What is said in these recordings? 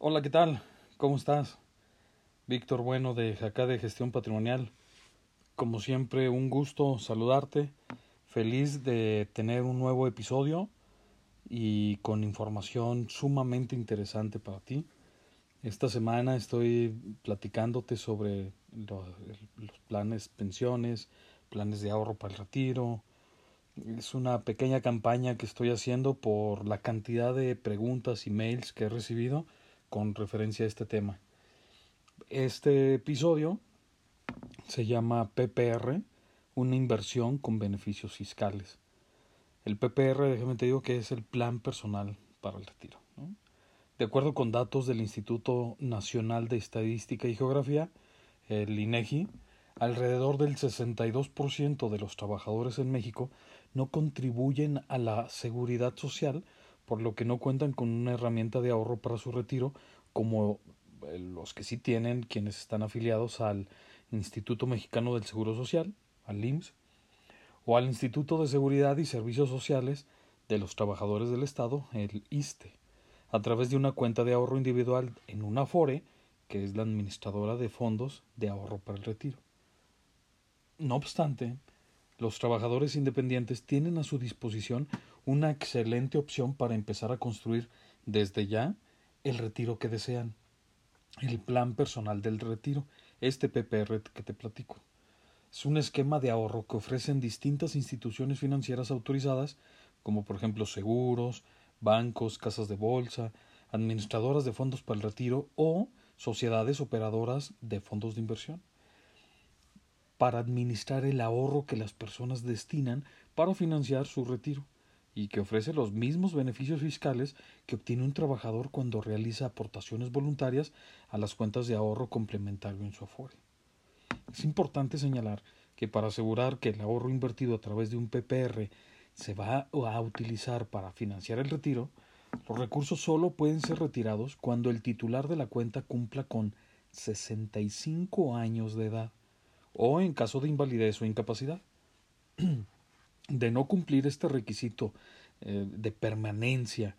Hola, ¿qué tal? ¿Cómo estás? Víctor Bueno de Jacá de Gestión Patrimonial. Como siempre, un gusto saludarte. Feliz de tener un nuevo episodio y con información sumamente interesante para ti. Esta semana estoy platicándote sobre los, planes pensiones, planes de ahorro para el retiro. Es una pequeña campaña que estoy haciendo por la cantidad de preguntas y mails que he recibido con referencia a este tema. Este episodio se llama PPR, una inversión con beneficios fiscales. El PPR, déjame te digo que es el plan personal para el retiro. De acuerdo con datos del Instituto Nacional de Estadística y Geografía, el INEGI, alrededor del 62% de los trabajadores en México no contribuyen a la seguridad social por lo que no cuentan con una herramienta de ahorro para su retiro como eh, los que sí tienen quienes están afiliados al Instituto Mexicano del Seguro Social, al IMSS, o al Instituto de Seguridad y Servicios Sociales de los Trabajadores del Estado, el ISTE, a través de una cuenta de ahorro individual en una FORE, que es la administradora de fondos de ahorro para el retiro. No obstante, los trabajadores independientes tienen a su disposición una excelente opción para empezar a construir desde ya el retiro que desean, el plan personal del retiro, este PPR que te platico. Es un esquema de ahorro que ofrecen distintas instituciones financieras autorizadas, como por ejemplo seguros, bancos, casas de bolsa, administradoras de fondos para el retiro o sociedades operadoras de fondos de inversión, para administrar el ahorro que las personas destinan para financiar su retiro y que ofrece los mismos beneficios fiscales que obtiene un trabajador cuando realiza aportaciones voluntarias a las cuentas de ahorro complementario en su Afore. Es importante señalar que para asegurar que el ahorro invertido a través de un PPR se va a utilizar para financiar el retiro, los recursos solo pueden ser retirados cuando el titular de la cuenta cumpla con 65 años de edad o en caso de invalidez o incapacidad. De no cumplir este requisito eh, de permanencia,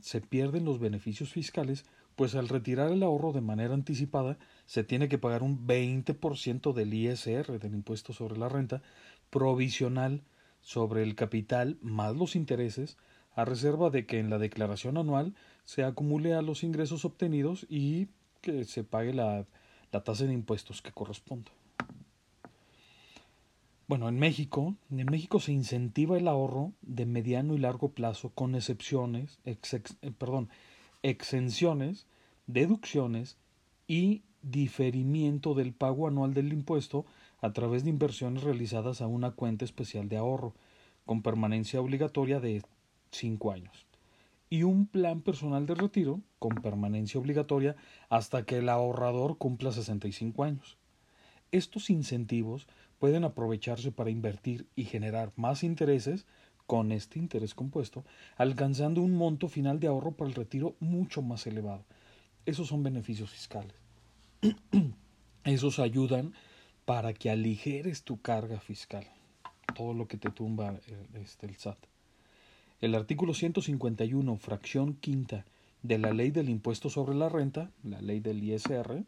se pierden los beneficios fiscales, pues al retirar el ahorro de manera anticipada se tiene que pagar un 20% del ISR, del impuesto sobre la renta, provisional sobre el capital más los intereses, a reserva de que en la declaración anual se acumule a los ingresos obtenidos y que se pague la, la tasa de impuestos que corresponda. Bueno, en México, en México se incentiva el ahorro de mediano y largo plazo con excepciones, eh, perdón, exenciones, deducciones y diferimiento del pago anual del impuesto a través de inversiones realizadas a una cuenta especial de ahorro con permanencia obligatoria de cinco años y un plan personal de retiro con permanencia obligatoria hasta que el ahorrador cumpla 65 años. Estos incentivos pueden aprovecharse para invertir y generar más intereses con este interés compuesto, alcanzando un monto final de ahorro para el retiro mucho más elevado. Esos son beneficios fiscales. Esos ayudan para que aligeres tu carga fiscal, todo lo que te tumba eh, este, el SAT. El artículo 151, fracción quinta de la ley del impuesto sobre la renta, la ley del ISR,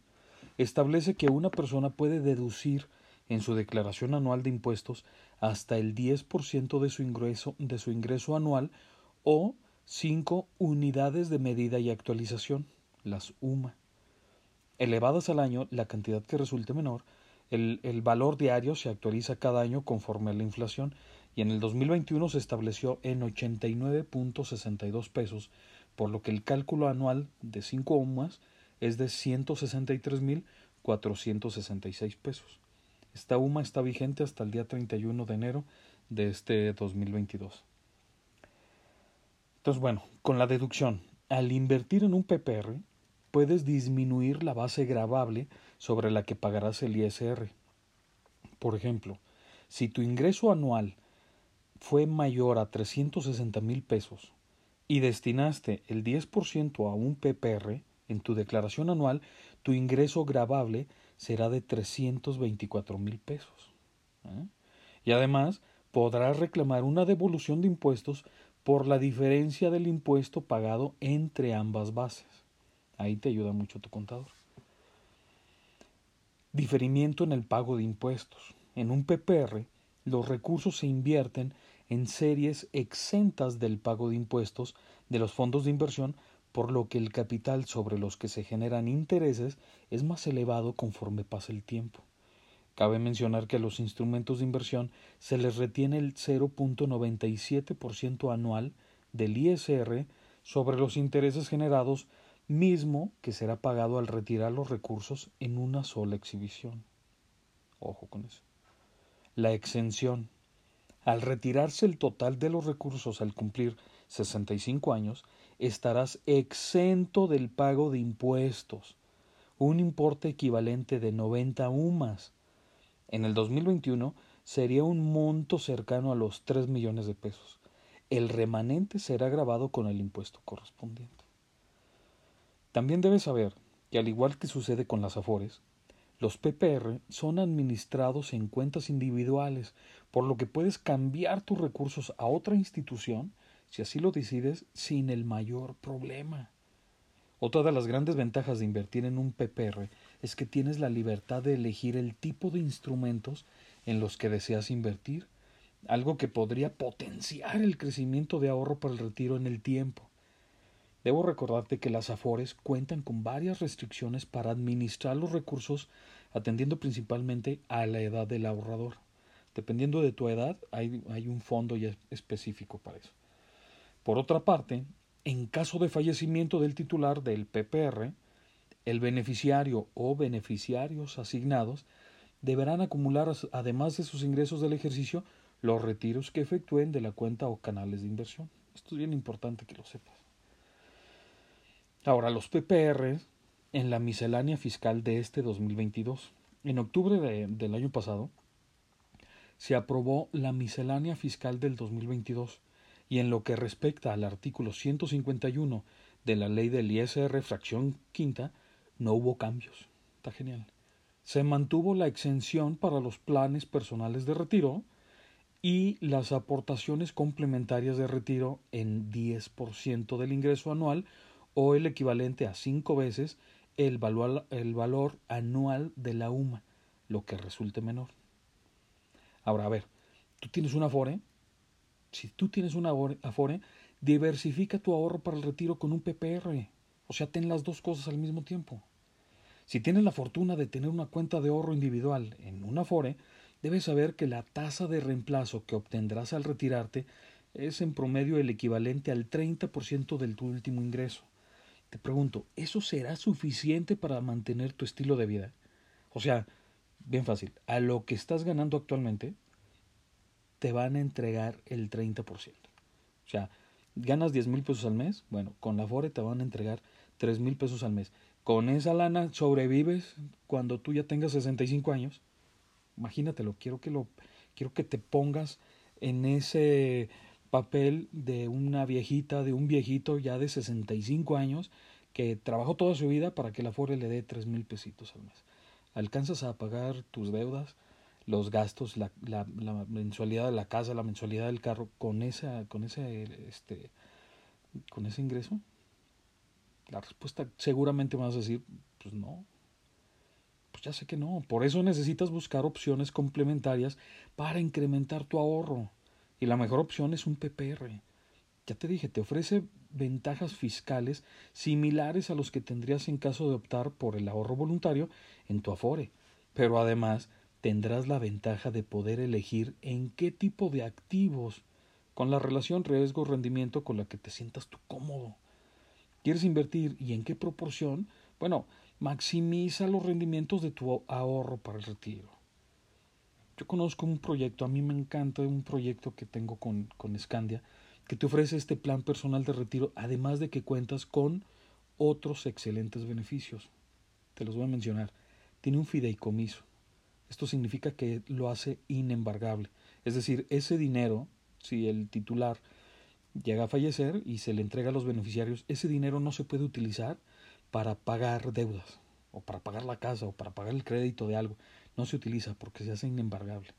establece que una persona puede deducir en su declaración anual de impuestos hasta el 10% de su ingreso, de su ingreso anual o 5 unidades de medida y actualización, las UMA. Elevadas al año, la cantidad que resulte menor, el, el valor diario se actualiza cada año conforme a la inflación y en el 2021 se estableció en 89.62 pesos, por lo que el cálculo anual de 5 UMAs es de 163.466 pesos. Esta UMA está vigente hasta el día 31 de enero de este 2022. Entonces, bueno, con la deducción, al invertir en un PPR, puedes disminuir la base gravable sobre la que pagarás el ISR. Por ejemplo, si tu ingreso anual fue mayor a 360 mil pesos y destinaste el 10% a un PPR en tu declaración anual, tu ingreso gravable será de 324 mil pesos. ¿eh? Y además podrás reclamar una devolución de impuestos por la diferencia del impuesto pagado entre ambas bases. Ahí te ayuda mucho tu contador. Diferimiento en el pago de impuestos. En un PPR, los recursos se invierten en series exentas del pago de impuestos de los fondos de inversión, por lo que el capital sobre los que se generan intereses es más elevado conforme pasa el tiempo. Cabe mencionar que a los instrumentos de inversión se les retiene el 0.97% anual del ISR sobre los intereses generados, mismo que será pagado al retirar los recursos en una sola exhibición. Ojo con eso. La exención. Al retirarse el total de los recursos al cumplir 65 años, estarás exento del pago de impuestos, un importe equivalente de 90 UMAS en el 2021 sería un monto cercano a los 3 millones de pesos. El remanente será grabado con el impuesto correspondiente. También debes saber que al igual que sucede con las Afores, los PPR son administrados en cuentas individuales, por lo que puedes cambiar tus recursos a otra institución si así lo decides sin el mayor problema. Otra de las grandes ventajas de invertir en un PPR es que tienes la libertad de elegir el tipo de instrumentos en los que deseas invertir, algo que podría potenciar el crecimiento de ahorro para el retiro en el tiempo. Debo recordarte que las AFORES cuentan con varias restricciones para administrar los recursos atendiendo principalmente a la edad del ahorrador. Dependiendo de tu edad, hay, hay un fondo ya específico para eso. Por otra parte, en caso de fallecimiento del titular del PPR, el beneficiario o beneficiarios asignados deberán acumular, además de sus ingresos del ejercicio, los retiros que efectúen de la cuenta o canales de inversión. Esto es bien importante que lo sepas. Ahora, los PPR en la miscelánea fiscal de este 2022. En octubre del año pasado se aprobó la miscelánea fiscal del 2022 y en lo que respecta al artículo 151 de la ley del ISR fracción quinta, no hubo cambios. Está genial. Se mantuvo la exención para los planes personales de retiro y las aportaciones complementarias de retiro en 10% del ingreso anual o el equivalente a cinco veces el valor, el valor anual de la UMA, lo que resulte menor. Ahora, a ver, tú tienes una Afore. Si tú tienes una Afore, diversifica tu ahorro para el retiro con un PPR. O sea, ten las dos cosas al mismo tiempo. Si tienes la fortuna de tener una cuenta de ahorro individual en una Afore, debes saber que la tasa de reemplazo que obtendrás al retirarte es en promedio el equivalente al 30% de tu último ingreso. Te pregunto, ¿eso será suficiente para mantener tu estilo de vida? O sea, bien fácil, a lo que estás ganando actualmente, te van a entregar el 30%. O sea, ganas 10 mil pesos al mes, bueno, con la Afore te van a entregar 3 mil pesos al mes. Con esa lana sobrevives cuando tú ya tengas 65 años. Imagínatelo, quiero que lo quiero que te pongas en ese papel de una viejita, de un viejito ya de 65 años que trabajó toda su vida para que la Afore le dé 3 mil pesitos al mes. Alcanzas a pagar tus deudas, los gastos, la, la, la, mensualidad de la casa, la mensualidad del carro con esa, con ese, este, con ese ingreso. La respuesta seguramente me vas a decir, pues no. Pues ya sé que no. Por eso necesitas buscar opciones complementarias para incrementar tu ahorro. Y la mejor opción es un PPR. Ya te dije, te ofrece ventajas fiscales similares a los que tendrías en caso de optar por el ahorro voluntario en tu Afore. Pero además tendrás la ventaja de poder elegir en qué tipo de activos, con la relación riesgo-rendimiento con la que te sientas tú cómodo. ¿Quieres invertir y en qué proporción? Bueno, maximiza los rendimientos de tu ahorro para el retiro. Yo conozco un proyecto, a mí me encanta un proyecto que tengo con, con Scandia, que te ofrece este plan personal de retiro, además de que cuentas con otros excelentes beneficios. Te los voy a mencionar. Tiene un fideicomiso. Esto significa que lo hace inembargable. Es decir, ese dinero, si el titular llega a fallecer y se le entrega a los beneficiarios, ese dinero no se puede utilizar para pagar deudas o para pagar la casa o para pagar el crédito de algo. No se utiliza porque se hace inembargable.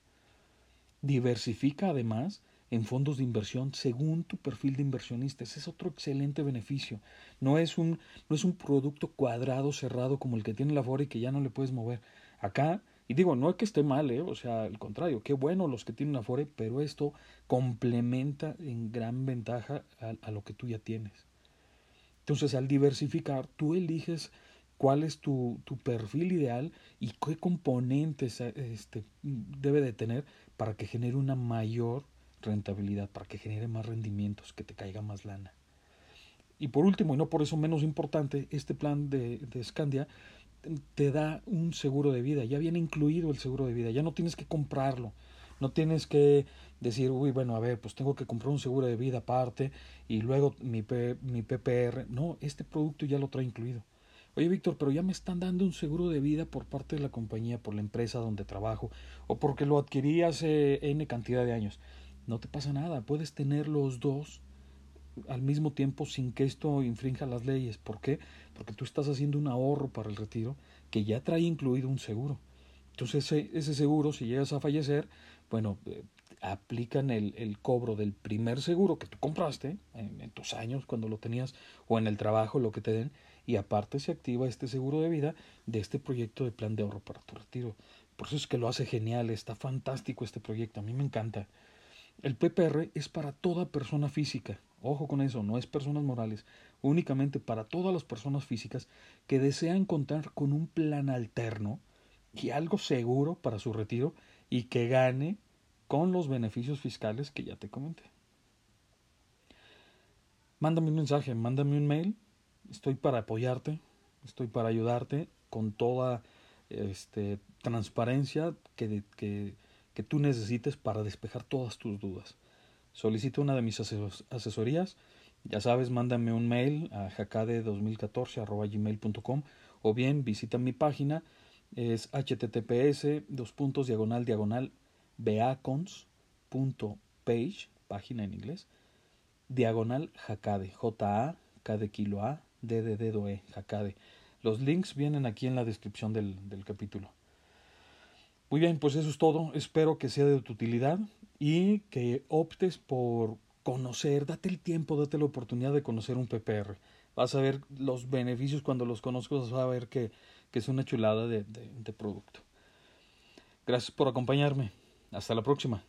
Diversifica además en fondos de inversión según tu perfil de inversionista. Ese es otro excelente beneficio. No es un, no es un producto cuadrado, cerrado como el que tiene la Afore y que ya no le puedes mover. Acá, y digo, no es que esté mal, ¿eh? o sea, al contrario, qué bueno los que tienen Afore, pero esto complementa en gran ventaja a, a lo que tú ya tienes. Entonces, al diversificar, tú eliges cuál es tu, tu perfil ideal y qué componentes este, debe de tener para que genere una mayor rentabilidad, para que genere más rendimientos, que te caiga más lana. Y por último, y no por eso menos importante, este plan de, de Scandia te da un seguro de vida, ya viene incluido el seguro de vida, ya no tienes que comprarlo, no tienes que decir, uy, bueno, a ver, pues tengo que comprar un seguro de vida aparte y luego mi, P, mi PPR. No, este producto ya lo trae incluido. Oye, Víctor, pero ya me están dando un seguro de vida por parte de la compañía, por la empresa donde trabajo, o porque lo adquirí hace N cantidad de años. No te pasa nada, puedes tener los dos al mismo tiempo sin que esto infrinja las leyes. ¿Por qué? Porque tú estás haciendo un ahorro para el retiro que ya trae incluido un seguro. Entonces ese, ese seguro, si llegas a fallecer, bueno, eh, aplican el, el, cobro del primer seguro que tú compraste en, en, tus años cuando lo tenías o en el trabajo, lo que te den, y aparte se activa este seguro de vida de este proyecto de plan de ahorro para tu retiro. Por eso es que lo hace genial, está fantástico este proyecto, a mí me encanta. El PPR es para toda persona física, ojo con eso, no es personas morales, únicamente para todas las personas físicas que desean contar con un plan alterno y algo seguro para su retiro y que gane con los beneficios fiscales que ya te comenté. Mándame un mensaje, mándame un mail estoy para apoyarte, estoy para ayudarte con toda este, transparencia que, que, que tú necesites para despejar todas tus dudas. Solicito una de mis asesorías. Ya sabes, mándame un mail a jacade2014.gmail.com o bien visita mi página, es https dos puntos diagonal diagonal beacons.page, página en inglés, diagonal jacade, J-A, K de kilo A, D de dedo E, Jacade. Los links vienen aquí en la descripción del, del capítulo. Muy bien, pues eso es todo. Espero que sea de tu utilidad y que optes por conocer, date el tiempo, date la oportunidad de conocer un PPR. Vas a ver los beneficios cuando los conozcas, vas a ver que, que es una chulada de, de, de producto. Gracias por acompañarme. Hasta la próxima.